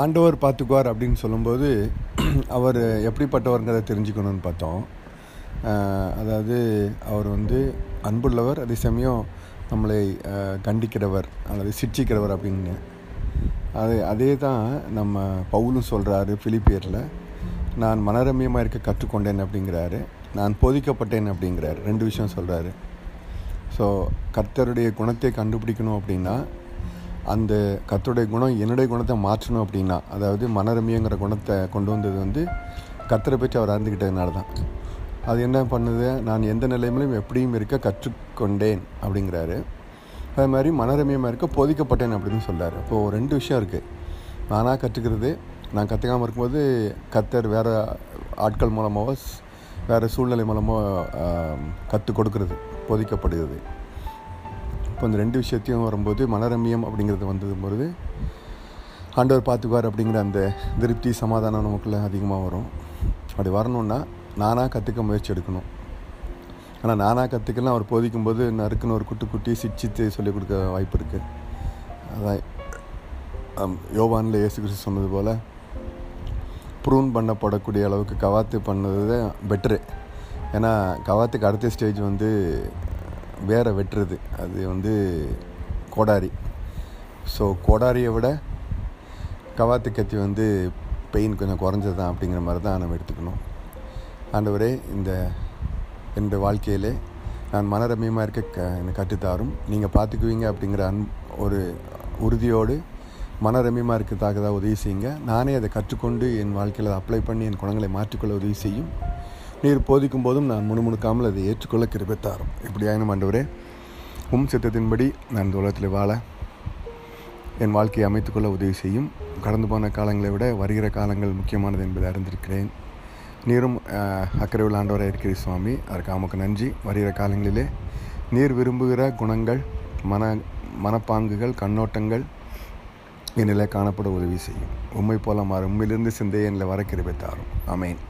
ஆண்டவர் பார்த்துக்குவார் அப்படின்னு சொல்லும்போது அவர் எப்படிப்பட்டவருங்கிறத தெரிஞ்சுக்கணும்னு பார்த்தோம். அதாவது அவர் வந்து அன்புள்ளவர் அதே சமயம் நம்மளை கண்டிக்கிறவர் அல்லது சிட்சிக்கிறவர் அப்படின்னு. அது அதே தான் நம்ம பவுலும் சொல்கிறாரு பிலிப்பியரில் நான் மனரமியமாக இருக்க கற்றுக்கொண்டேன் அப்படிங்கிறாரு. நான் போதிக்கப்பட்டேன் அப்படிங்கிறாரு. ரெண்டு விஷயம் சொல்கிறாரு ஸோ கர்த்தருடைய குணத்தை கண்டுபிடிக்கணும் அப்படின்னா அந்த கத்தருடைய குணம் என்னுடைய குணத்தை மாற்றணும் அப்படின்னா அதாவது மனரமியங்கிற குணத்தை கொண்டு வந்தது வந்து கத்தரை பற்றி அவர் அறிந்துக்கிட்டதுனால தான். அது என்ன பண்ணுது? நான் எந்த நிலைமையிலும் எப்படியும் இருக்க கற்றுக்கொண்டேன் அப்படிங்கிறாரு. அது மாதிரி மனரமியமாக இருக்க போதிக்கப்பட்டேன் அப்படின்னு சொல்கிறார் இப்போது ரெண்டு விஷயம் இருக்குது நானாக கற்றுக்கிறது நான் கற்றுக்காமல் இருக்கும்போது கத்தர் வேறு ஆட்கள் மூலமாக வேறு சூழ்நிலை மூலமாக கற்றுக் கொடுக்கறது போதிக்கப்படுகிறது. இப்போ இந்த ரெண்டு விஷயத்தையும் வரும்போது மனரமியம் அப்படிங்கிறது வந்தது பொழுது ஆண்டவர் பார்த்துக்குவார் அப்படிங்கிற அந்த திருப்தி சமாதானம் நமக்குள்ளே அதிகமாக வரும். அப்படி வரணுன்னா நானாக கற்றுக்க முயற்சி எடுக்கணும். ஆனால் நானாக கற்றுக்கலாம் அவர் போதிக்கும்போது நறுக்குன்னு ஒரு குட்டி குட்டி சிச்சித்து சொல்லிக் கொடுக்க வாய்ப்பு இருக்குது அதான் யோவானில் இயேசு கிறிஸ்து சொன்னது போல் ப்ரூன் பண்ணப்படக்கூடிய அளவுக்கு கவாத்து பண்ணது தான் பெட்ரு. ஏன்னா கவாத்துக்கு அடுத்த ஸ்டேஜ் வந்து வேற வெட்டுறது. அது வந்து கோடாரி. ஸோ கோடாரியை விட கவாத்து கத்தி வந்து பெயின் கொஞ்சம் குறைஞ்சது தான் அப்படிங்கிற மாதிரி தான் நம்ம எடுத்துக்கணும். ஆண்டவரே இந்த என்னுடைய வாழ்க்கையிலே நான் மனரமியமாக இருக்க க எனக்கு கற்றுத்தாரும். நீங்கள் பார்த்துக்குவீங்க அப்படிங்கிற அன் ஒரு உறுதியோடு மனரமியமாக இருக்கிறதாக தான் உதவி செய்யுங்க. நானே அதை கற்றுக்கொண்டு என் வாழ்க்கையில் அப்ளை பண்ணி என் குணங்களை மாற்றிக்கொள்ள உதவி செய்யும். நீர் போதிக்கும் போதும் நான் முணுமுணுக்காமல் அதை ஏற்றுக்கொள்ள கிருபத்தாரும் இப்படியாயினும் ஆண்டவரே உம் சித்தத்தின்படி நான் இந்த உலகத்தில் வாழ என் வாழ்க்கையை அமைத்துக்கொள்ள உதவி செய்யும். கடந்து போன காலங்களை விட வருகிற காலங்கள் முக்கியமானது என்பதை அறிந்திருக்கிறேன். நீரும் அக்கறை உள்ள ஆண்டவராக இருக்கிற சுவாமி. அதற்கு நமக்கு நன்றி. வருகிற காலங்களிலே நீர் விரும்புகிற குணங்கள் மன மனப்பாங்குகள் கண்ணோட்டங்கள் என்னில் காணப்பட உதவி செய்யும். உண்மை போல மாறும். உண்மையிலிருந்து சிந்தையை என்னில் வர கிருபை தாரும் அமேன்